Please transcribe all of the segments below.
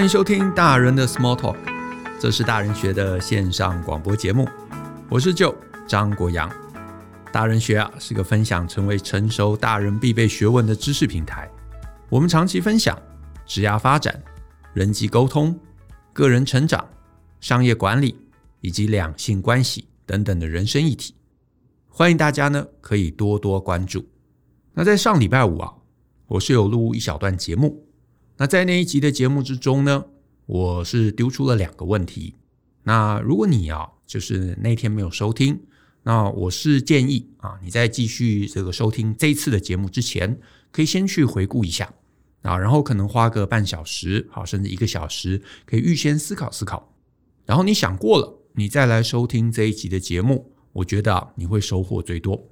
欢迎收听大人的 Small Talk，这是大人学的线上广播节目。我是 Joe 张国阳。大人学啊是个分享成为成熟大人必备学问的知识平台。我们长期分享职业发展、人际沟通、个人成长、商业管理以及两性关系等等的人生议题。欢迎大家呢可以多多关注。那在上礼拜五啊，我是有录一小段节目。那在那一集的节目之中呢，我是丢出了两个问题。那如果你啊，就是那天没有收听，那我是建议啊，你在继续这个收听这一次的节目之前，可以先去回顾一下啊，然后可能花个半小时，好，甚至一个小时，可以预先思考思考。然后你想过了，你再来收听这一集的节目，我觉得，你会收获最多。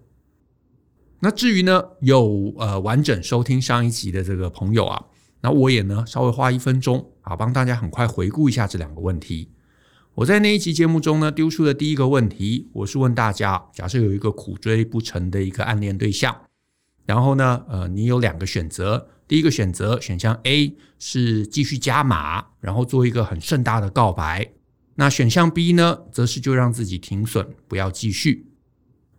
那至于呢，有呃完整收听上一集的这个朋友啊。那我也呢，稍微花一分钟啊，帮大家很快回顾一下这两个问题。我在那一期节目中呢，丢出的第一个问题，我是问大家：假设有一个苦追不成的一个暗恋对象，然后呢，呃，你有两个选择。第一个选择选项 A 是继续加码，然后做一个很盛大的告白。那选项 B 呢，则是就让自己停损，不要继续。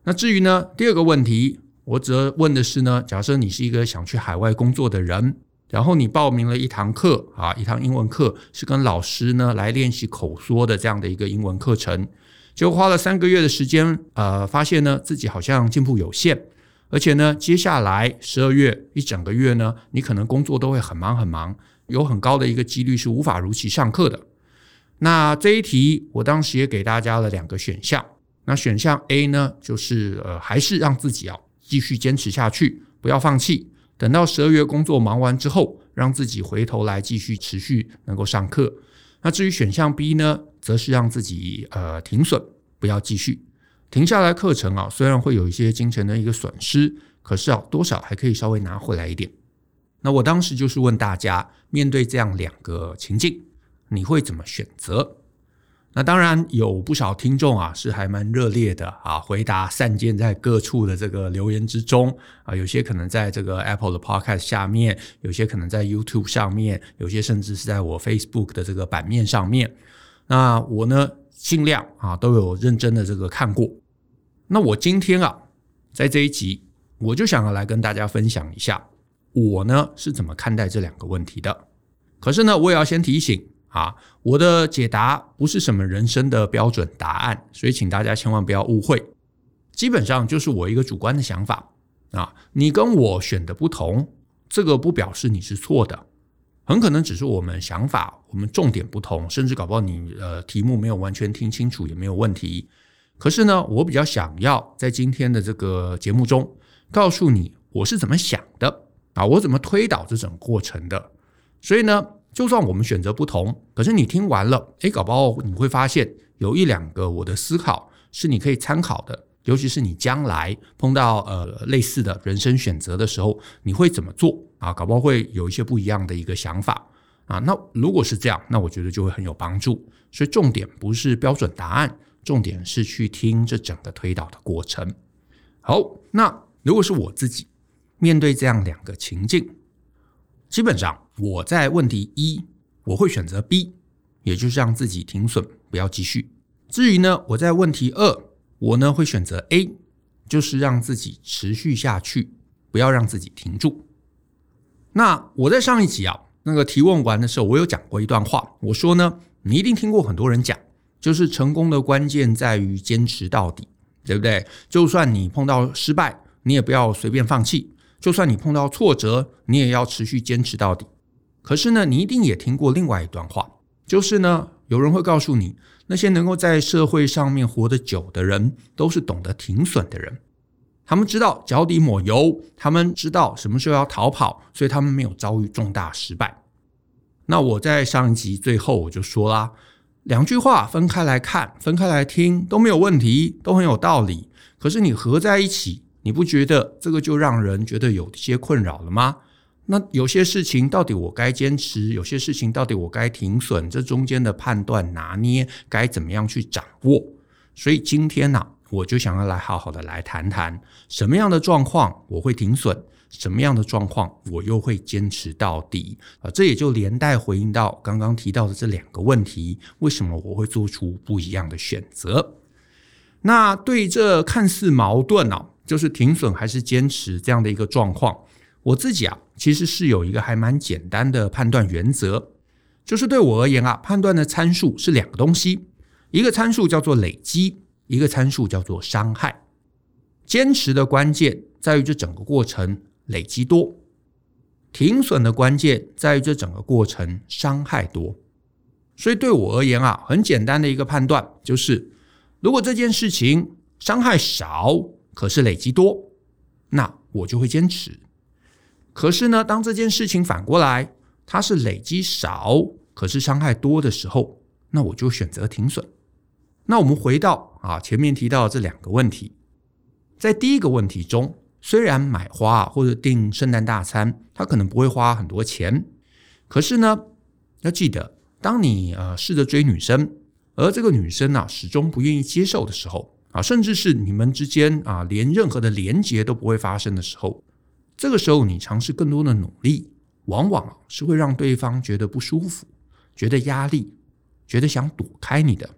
那至于呢，第二个问题，我则问的是呢，假设你是一个想去海外工作的人。然后你报名了一堂课啊，一堂英文课是跟老师呢来练习口说的这样的一个英文课程，就花了三个月的时间，呃，发现呢自己好像进步有限，而且呢接下来十二月一整个月呢，你可能工作都会很忙很忙，有很高的一个几率是无法如期上课的。那这一题我当时也给大家了两个选项，那选项 A 呢就是呃还是让自己啊继续坚持下去，不要放弃。等到十二月工作忙完之后，让自己回头来继续持续能够上课。那至于选项 B 呢，则是让自己呃停损，不要继续停下来课程啊。虽然会有一些金钱的一个损失，可是啊，多少还可以稍微拿回来一点。那我当时就是问大家，面对这样两个情境，你会怎么选择？那当然有不少听众啊，是还蛮热烈的啊，回答散见在各处的这个留言之中啊，有些可能在这个 Apple 的 Podcast 下面，有些可能在 YouTube 上面，有些甚至是在我 Facebook 的这个版面上面。那我呢，尽量啊都有认真的这个看过。那我今天啊，在这一集，我就想要来跟大家分享一下，我呢是怎么看待这两个问题的。可是呢，我也要先提醒。啊，我的解答不是什么人生的标准答案，所以请大家千万不要误会。基本上就是我一个主观的想法啊，你跟我选的不同，这个不表示你是错的，很可能只是我们想法、我们重点不同，甚至搞不好你呃题目没有完全听清楚也没有问题。可是呢，我比较想要在今天的这个节目中告诉你我是怎么想的啊，我怎么推导这整个过程的，所以呢。就算我们选择不同，可是你听完了，诶，搞不好你会发现有一两个我的思考是你可以参考的，尤其是你将来碰到呃类似的人生选择的时候，你会怎么做啊？搞不好会有一些不一样的一个想法啊。那如果是这样，那我觉得就会很有帮助。所以重点不是标准答案，重点是去听这整个推导的过程。好，那如果是我自己面对这样两个情境。基本上，我在问题一，我会选择 B，也就是让自己停损，不要继续。至于呢，我在问题二，我呢会选择 A，就是让自己持续下去，不要让自己停住。那我在上一集啊，那个提问完的时候，我有讲过一段话，我说呢，你一定听过很多人讲，就是成功的关键在于坚持到底，对不对？就算你碰到失败，你也不要随便放弃。就算你碰到挫折，你也要持续坚持到底。可是呢，你一定也听过另外一段话，就是呢，有人会告诉你，那些能够在社会上面活得久的人，都是懂得停损的人。他们知道脚底抹油，他们知道什么时候要逃跑，所以他们没有遭遇重大失败。那我在上一集最后我就说啦，两句话分开来看，分开来听都没有问题，都很有道理。可是你合在一起。你不觉得这个就让人觉得有些困扰了吗？那有些事情到底我该坚持，有些事情到底我该停损，这中间的判断拿捏该怎么样去掌握？所以今天呢、我就想要来好好的来谈谈什么样的状况我会停损，什么样的状况我又会坚持到底啊？这也就连带回应到刚刚提到的这两个问题：为什么我会做出不一样的选择？那对这看似矛盾啊，就是停损还是坚持这样的一个状况，我自己啊，其实是有一个还蛮简单的判断原则，就是对我而言啊，判断的参数是两个东西，一个参数叫做累积。一个参数叫做伤害，坚持的关键在于这整个过程累积多，停损的关键在于这整个过程伤害多。所以对我而言啊，很简单的一个判断就是，如果这件事情伤害少，可是累积多，那我就会坚持。可是呢，当这件事情反过来，它是累积少，可是伤害多的时候，那我就选择停损。那我们回到啊前面提到的这两个问题，在第一个问题中，虽然买花或者订圣诞大餐，它可能不会花很多钱，可是呢，要记得，当你呃试着追女生，而这个女生呢始终不愿意接受的时候啊，甚至是你们之间啊连任何的连接都不会发生的时候，这个时候你尝试更多的努力，往往是会让对方觉得不舒服，觉得压力，觉得想躲开你的。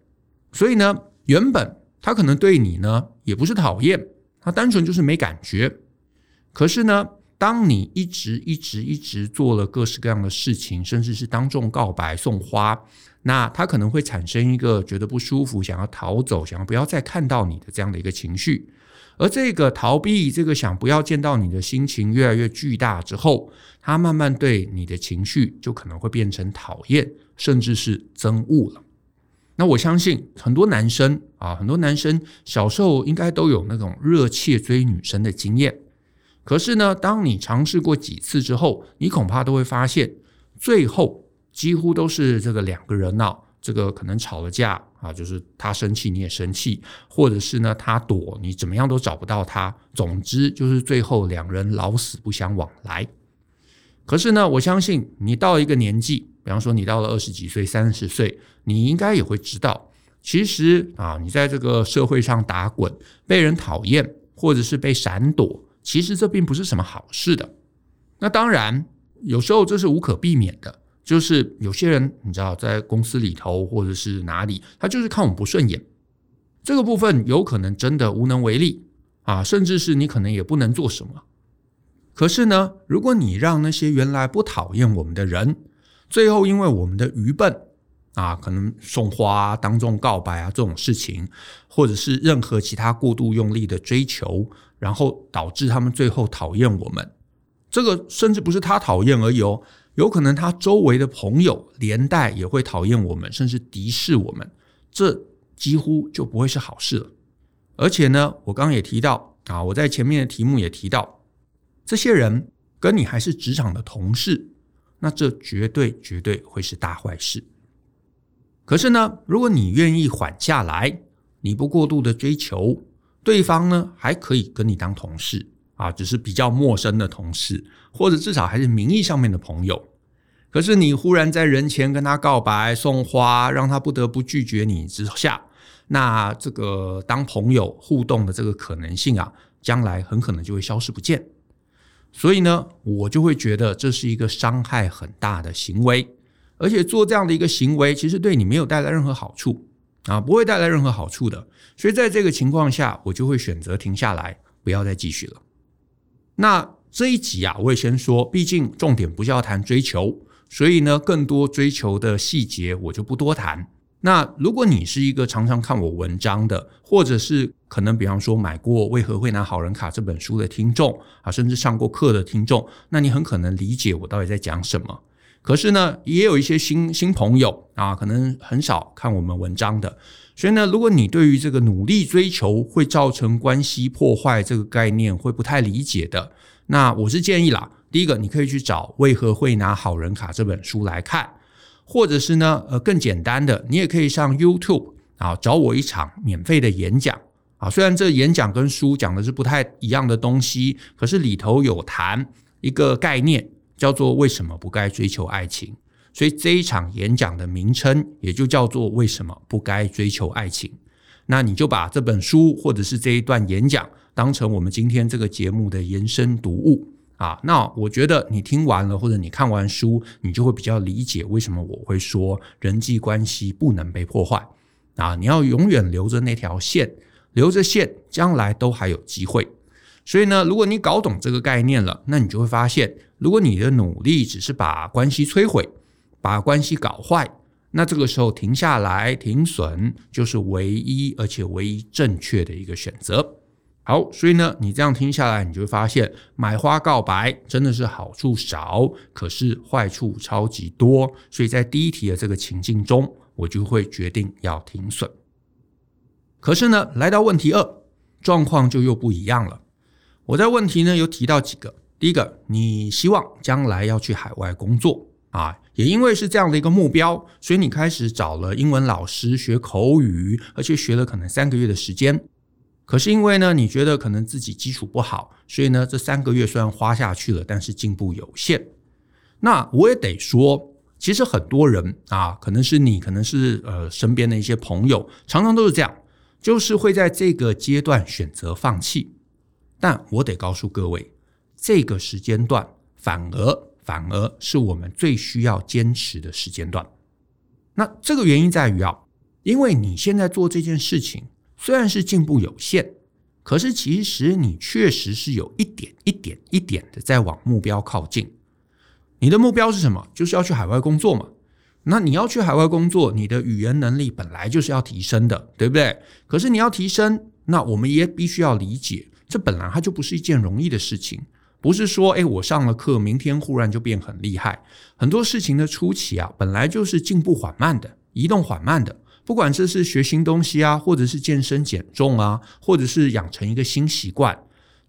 所以呢，原本他可能对你呢也不是讨厌，他单纯就是没感觉。可是呢，当你一直一直一直做了各式各样的事情，甚至是当众告白送花，那他可能会产生一个觉得不舒服、想要逃走、想要不要再看到你的这样的一个情绪。而这个逃避、这个想不要见到你的心情越来越巨大之后，他慢慢对你的情绪就可能会变成讨厌，甚至是憎恶了。那我相信很多男生啊，很多男生小时候应该都有那种热切追女生的经验。可是呢，当你尝试过几次之后，你恐怕都会发现，最后几乎都是这个两个人闹，这个可能吵了架啊，就是他生气你也生气，或者是呢他躲你怎么样都找不到他，总之就是最后两人老死不相往来。可是呢，我相信你到一个年纪。比方说，你到了二十几岁、三十岁，你应该也会知道，其实啊，你在这个社会上打滚，被人讨厌，或者是被闪躲，其实这并不是什么好事的。那当然，有时候这是无可避免的，就是有些人你知道，在公司里头或者是哪里，他就是看我们不顺眼，这个部分有可能真的无能为力啊，甚至是你可能也不能做什么。可是呢，如果你让那些原来不讨厌我们的人，最后，因为我们的愚笨啊，可能送花、当众告白啊这种事情，或者是任何其他过度用力的追求，然后导致他们最后讨厌我们。这个甚至不是他讨厌而已哦，有可能他周围的朋友连带也会讨厌我们，甚至敌视我们。这几乎就不会是好事了。而且呢，我刚刚也提到啊，我在前面的题目也提到，这些人跟你还是职场的同事。那这绝对绝对会是大坏事。可是呢，如果你愿意缓下来，你不过度的追求，对方呢还可以跟你当同事啊，只是比较陌生的同事，或者至少还是名义上面的朋友。可是你忽然在人前跟他告白送花，让他不得不拒绝你之下，那这个当朋友互动的这个可能性啊，将来很可能就会消失不见。所以呢，我就会觉得这是一个伤害很大的行为，而且做这样的一个行为，其实对你没有带来任何好处啊，不会带来任何好处的。所以在这个情况下，我就会选择停下来，不要再继续了。那这一集啊，我也先说，毕竟重点不是要谈追求，所以呢，更多追求的细节我就不多谈。那如果你是一个常常看我文章的，或者是可能比方说买过《为何会拿好人卡》这本书的听众啊，甚至上过课的听众，那你很可能理解我到底在讲什么。可是呢，也有一些新新朋友啊，可能很少看我们文章的，所以呢，如果你对于这个努力追求会造成关系破坏这个概念会不太理解的，那我是建议啦，第一个你可以去找《为何会拿好人卡》这本书来看。或者是呢，呃，更简单的，你也可以上 YouTube 啊，找我一场免费的演讲啊。虽然这演讲跟书讲的是不太一样的东西，可是里头有谈一个概念，叫做为什么不该追求爱情。所以这一场演讲的名称也就叫做为什么不该追求爱情。那你就把这本书或者是这一段演讲当成我们今天这个节目的延伸读物啊。那我觉得你听完了或者你看完书，你就会比较理解为什么我会说人际关系不能被破坏啊。你要永远留着那条线，留着线，将来都还有机会。所以呢，如果你搞懂这个概念了，那你就会发现，如果你的努力只是把关系摧毁，把关系搞坏。那这个时候停下来停损就是唯一而且唯一正确的一个选择。好，所以呢，你这样听下来，你就会发现买花告白真的是好处少，可是坏处超级多。所以在第一题的这个情境中，我就会决定要停损。可是呢，来到问题二，状况就又不一样了。我在问题呢有提到几个，第一个，你希望将来要去海外工作。啊，也因为是这样的一个目标，所以你开始找了英文老师学口语，而且学了可能三个月的时间。可是因为呢，你觉得可能自己基础不好，所以呢，这三个月虽然花下去了，但是进步有限。那我也得说，其实很多人啊，可能是你，可能是呃身边的一些朋友，常常都是这样，就是会在这个阶段选择放弃。但我得告诉各位，这个时间段反而。反而是我们最需要坚持的时间段。那这个原因在于啊，因为你现在做这件事情虽然是进步有限，可是其实你确实是有一点一点一点的在往目标靠近。你的目标是什么？就是要去海外工作嘛。那你要去海外工作，你的语言能力本来就是要提升的，对不对？可是你要提升，那我们也必须要理解，这本来它就不是一件容易的事情。不是说，诶，我上了课，明天忽然就变很厉害。很多事情的初期啊，本来就是进步缓慢的，移动缓慢的。不管这是学新东西啊，或者是健身减重啊，或者是养成一个新习惯，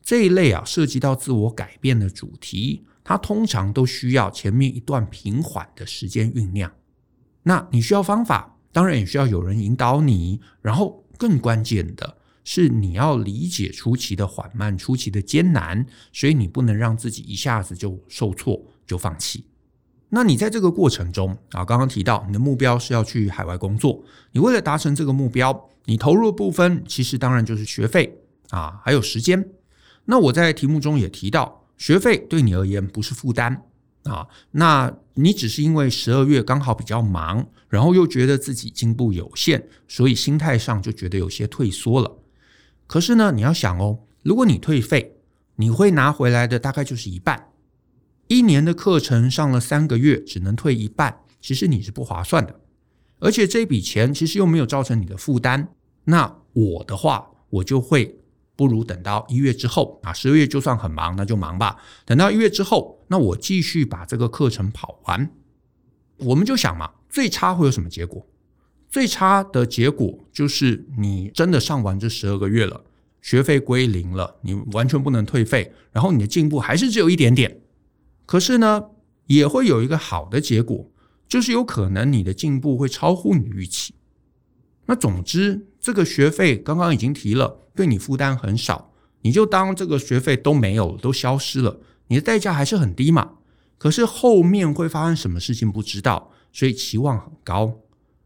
这一类啊，涉及到自我改变的主题，它通常都需要前面一段平缓的时间酝酿。那你需要方法，当然也需要有人引导你，然后更关键的。是你要理解初期的缓慢，初期的艰难，所以你不能让自己一下子就受挫就放弃。那你在这个过程中啊，刚刚提到你的目标是要去海外工作，你为了达成这个目标，你投入的部分其实当然就是学费啊，还有时间。那我在题目中也提到，学费对你而言不是负担啊，那你只是因为十二月刚好比较忙，然后又觉得自己进步有限，所以心态上就觉得有些退缩了。可是呢，你要想哦，如果你退费，你会拿回来的大概就是一半。一年的课程上了三个月，只能退一半，其实你是不划算的。而且这笔钱其实又没有造成你的负担。那我的话，我就会不如等到一月之后啊，十二月就算很忙，那就忙吧。等到一月之后，那我继续把这个课程跑完。我们就想嘛，最差会有什么结果？最差的结果就是你真的上完这十二个月了，学费归零了，你完全不能退费，然后你的进步还是只有一点点。可是呢，也会有一个好的结果，就是有可能你的进步会超乎你预期。那总之，这个学费刚刚已经提了，对你负担很少，你就当这个学费都没有，都消失了，你的代价还是很低嘛。可是后面会发生什么事情不知道，所以期望很高。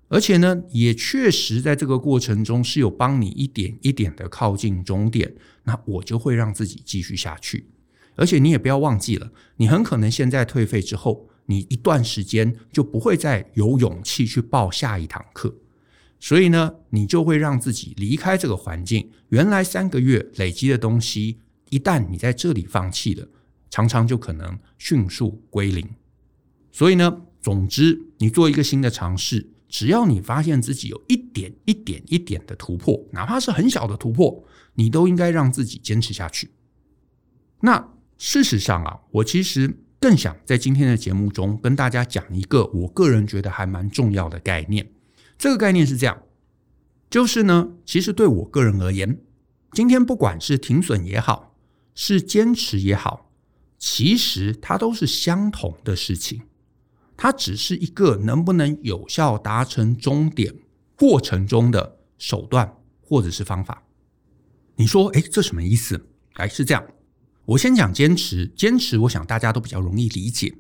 而且呢，也确实在这个过程中是有帮你一点一点的靠近终点，那我就会让自己继续下去。而且你也不要忘记了，你很可能现在退费之后，你一段时间就不会再有勇气去报下一堂课，所以呢，你就会让自己离开这个环境。原来三个月累积的东西，一旦你在这里放弃了，常常就可能迅速归零。所以呢，总之，你做一个新的尝试。只要你发现自己有一点一点一点的突破，哪怕是很小的突破，你都应该让自己坚持下去。那事实上啊，我其实更想在今天的节目中跟大家讲一个我个人觉得还蛮重要的概念。这个概念是这样，就是呢，其实对我个人而言，今天不管是停损也好，是坚持也好，其实它都是相同的事情。它只是一个能不能有效达成终点过程中的手段或者是方法。你说，诶，这什么意思？哎，是这样。我先讲坚持，坚持，我想大家都比较容易理解。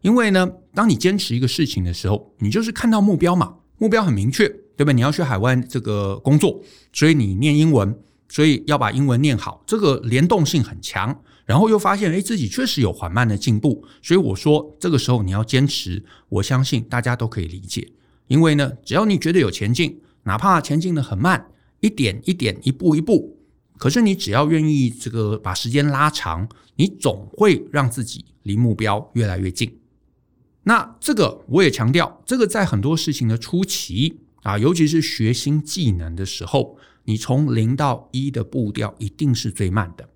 因为呢，当你坚持一个事情的时候，你就是看到目标嘛，目标很明确，对不对？你要去海外这个工作，所以你念英文，所以要把英文念好，这个联动性很强。然后又发现，哎，自己确实有缓慢的进步，所以我说，这个时候你要坚持，我相信大家都可以理解。因为呢，只要你觉得有前进，哪怕前进的很慢，一点一点，一步一步，可是你只要愿意这个把时间拉长，你总会让自己离目标越来越近。那这个我也强调，这个在很多事情的初期啊，尤其是学新技能的时候，你从零到一的步调一定是最慢的。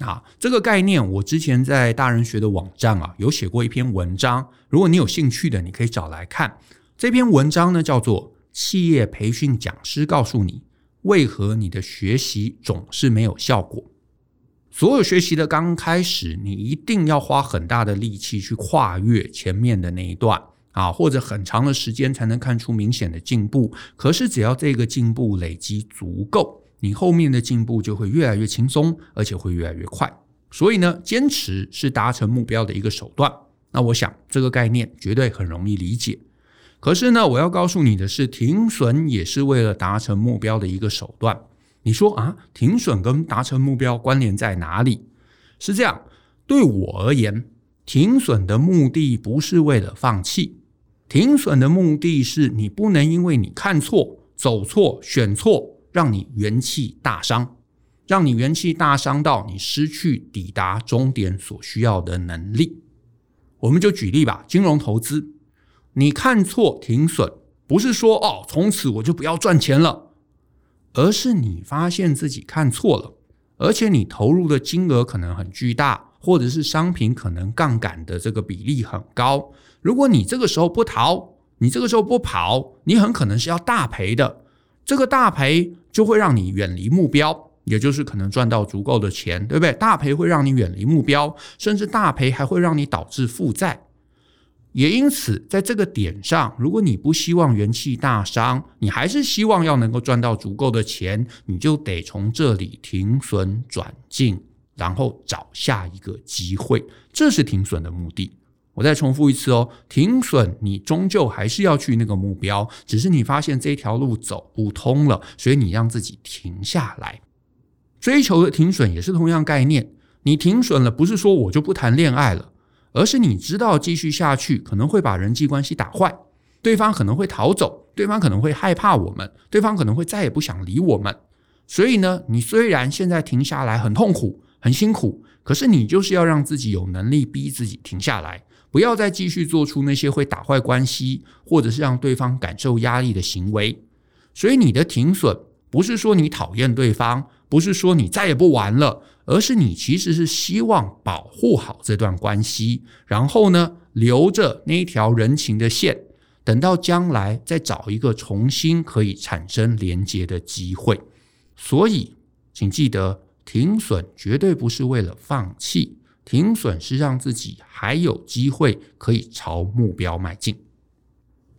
啊，这个概念我之前在大人学的网站啊有写过一篇文章，如果你有兴趣的，你可以找来看。这篇文章呢叫做《企业培训讲师告诉你为何你的学习总是没有效果》。所有学习的刚开始，你一定要花很大的力气去跨越前面的那一段啊，或者很长的时间才能看出明显的进步。可是只要这个进步累积足够。你后面的进步就会越来越轻松，而且会越来越快。所以呢，坚持是达成目标的一个手段。那我想这个概念绝对很容易理解。可是呢，我要告诉你的是，停损也是为了达成目标的一个手段。你说啊，停损跟达成目标关联在哪里？是这样，对我而言，停损的目的不是为了放弃，停损的目的是你不能因为你看错、走错、选错。让你元气大伤，让你元气大伤到你失去抵达终点所需要的能力。我们就举例吧，金融投资，你看错停损，不是说哦，从此我就不要赚钱了，而是你发现自己看错了，而且你投入的金额可能很巨大，或者是商品可能杠杆的这个比例很高。如果你这个时候不逃，你这个时候不跑，你很可能是要大赔的。这个大赔就会让你远离目标，也就是可能赚到足够的钱，对不对？大赔会让你远离目标，甚至大赔还会让你导致负债。也因此，在这个点上，如果你不希望元气大伤，你还是希望要能够赚到足够的钱，你就得从这里停损转进，然后找下一个机会，这是停损的目的。我再重复一次哦，停损，你终究还是要去那个目标，只是你发现这条路走不通了，所以你让自己停下来。追求的停损也是同样概念，你停损了，不是说我就不谈恋爱了，而是你知道继续下去可能会把人际关系打坏，对方可能会逃走，对方可能会害怕我们，对方可能会再也不想理我们。所以呢，你虽然现在停下来很痛苦、很辛苦，可是你就是要让自己有能力逼自己停下来。不要再继续做出那些会打坏关系，或者是让对方感受压力的行为。所以你的停损不是说你讨厌对方，不是说你再也不玩了，而是你其实是希望保护好这段关系，然后呢，留着那一条人情的线，等到将来再找一个重新可以产生连接的机会。所以，请记得，停损绝对不是为了放弃。停损是让自己还有机会可以朝目标迈进，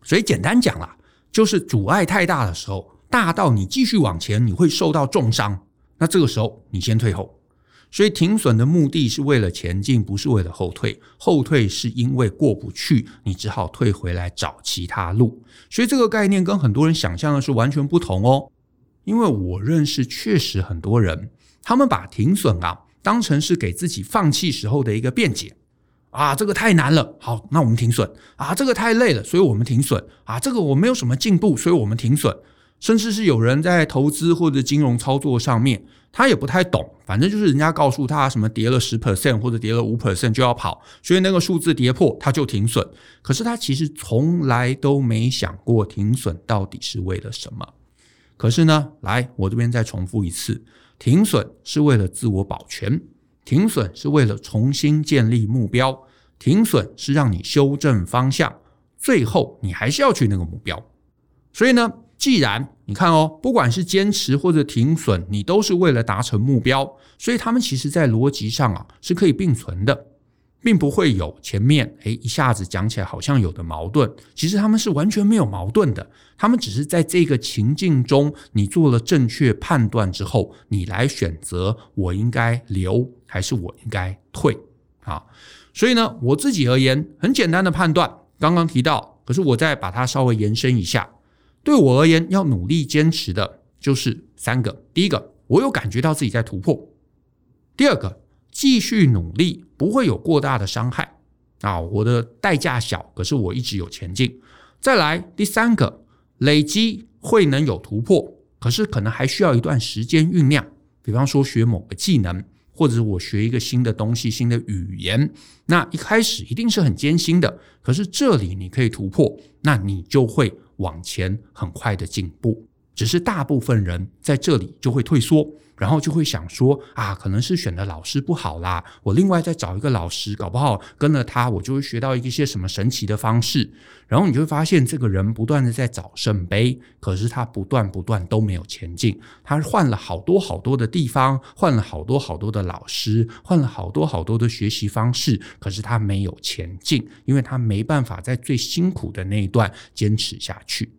所以简单讲啦，就是阻碍太大的时候，大到你继续往前你会受到重伤，那这个时候你先退后。所以停损的目的是为了前进，不是为了后退。后退是因为过不去，你只好退回来找其他路。所以这个概念跟很多人想象的是完全不同哦。因为我认识确实很多人，他们把停损啊。当成是给自己放弃时候的一个辩解啊，这个太难了，好，那我们停损啊，这个太累了，所以我们停损啊，这个我没有什么进步，所以我们停损。甚至是有人在投资或者金融操作上面，他也不太懂，反正就是人家告诉他什么跌了十 percent 或者跌了五 percent 就要跑，所以那个数字跌破他就停损。可是他其实从来都没想过停损到底是为了什么。可是呢，来，我这边再重复一次。停损是为了自我保全，停损是为了重新建立目标，停损是让你修正方向，最后你还是要去那个目标。所以呢，既然你看哦，不管是坚持或者停损，你都是为了达成目标，所以他们其实在逻辑上啊是可以并存的。并不会有前面诶一下子讲起来好像有的矛盾，其实他们是完全没有矛盾的。他们只是在这个情境中，你做了正确判断之后，你来选择我应该留还是我应该退啊。所以呢，我自己而言，很简单的判断，刚刚提到，可是我再把它稍微延伸一下，对我而言，要努力坚持的就是三个：第一个，我有感觉到自己在突破；第二个，继续努力不会有过大的伤害啊，我的代价小，可是我一直有前进。再来第三个，累积会能有突破，可是可能还需要一段时间酝酿。比方说学某个技能，或者是我学一个新的东西、新的语言，那一开始一定是很艰辛的。可是这里你可以突破，那你就会往前很快的进步。只是大部分人在这里就会退缩。然后就会想说啊，可能是选的老师不好啦，我另外再找一个老师，搞不好跟了他，我就会学到一些什么神奇的方式。然后你就会发现，这个人不断的在找圣杯，可是他不断不断都没有前进。他换了好多好多的地方，换了好多好多的老师，换了好多好多的学习方式，可是他没有前进，因为他没办法在最辛苦的那一段坚持下去。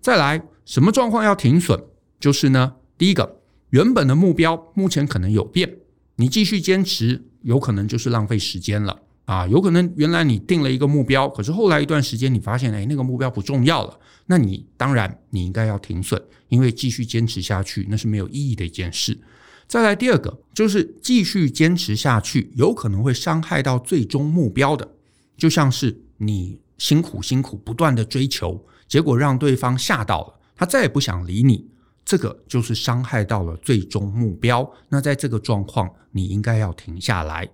再来，什么状况要停损？就是呢，第一个。原本的目标目前可能有变，你继续坚持，有可能就是浪费时间了啊！有可能原来你定了一个目标，可是后来一段时间你发现，哎，那个目标不重要了，那你当然你应该要停损，因为继续坚持下去那是没有意义的一件事。再来第二个，就是继续坚持下去，有可能会伤害到最终目标的，就像是你辛苦辛苦不断的追求，结果让对方吓到了，他再也不想理你。这个就是伤害到了最终目标。那在这个状况，你应该要停下来。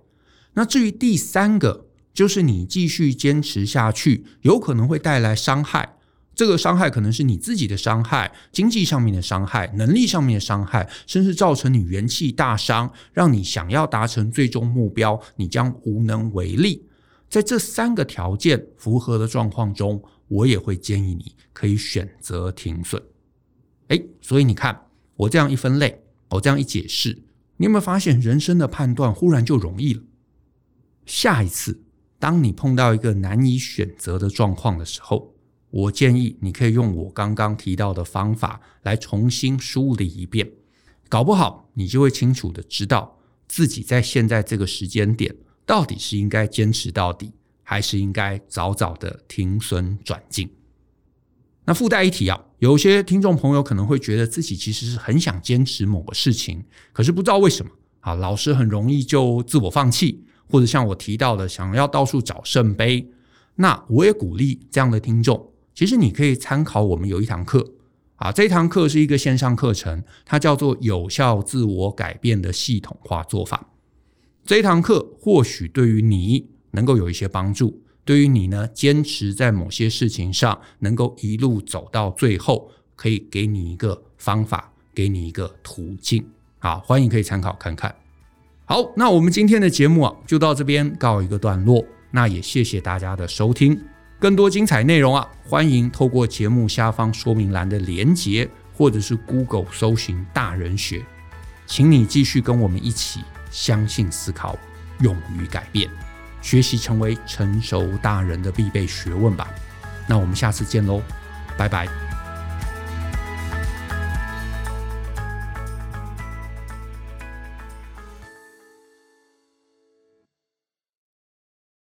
那至于第三个，就是你继续坚持下去，有可能会带来伤害。这个伤害可能是你自己的伤害、经济上面的伤害、能力上面的伤害，甚至造成你元气大伤，让你想要达成最终目标，你将无能为力。在这三个条件符合的状况中，我也会建议你可以选择停损。哎，所以你看，我这样一分类，我这样一解释，你有没有发现人生的判断忽然就容易了？下一次，当你碰到一个难以选择的状况的时候，我建议你可以用我刚刚提到的方法来重新梳理一遍，搞不好你就会清楚的知道自己在现在这个时间点到底是应该坚持到底，还是应该早早的停损转进。那附带一提啊，有些听众朋友可能会觉得自己其实是很想坚持某个事情，可是不知道为什么啊，老是很容易就自我放弃，或者像我提到的，想要到处找圣杯。那我也鼓励这样的听众，其实你可以参考我们有一堂课啊，这堂课是一个线上课程，它叫做有效自我改变的系统化做法。这一堂课或许对于你能够有一些帮助。对于你呢，坚持在某些事情上能够一路走到最后，可以给你一个方法，给你一个途径。好，欢迎可以参考看看。好，那我们今天的节目啊，就到这边告一个段落。那也谢谢大家的收听。更多精彩内容啊，欢迎透过节目下方说明栏的连结，或者是 Google 搜寻“大人学”。请你继续跟我们一起相信、思考、勇于改变。学习成为成熟大人的必备学问吧。那我们下次见喽，拜拜。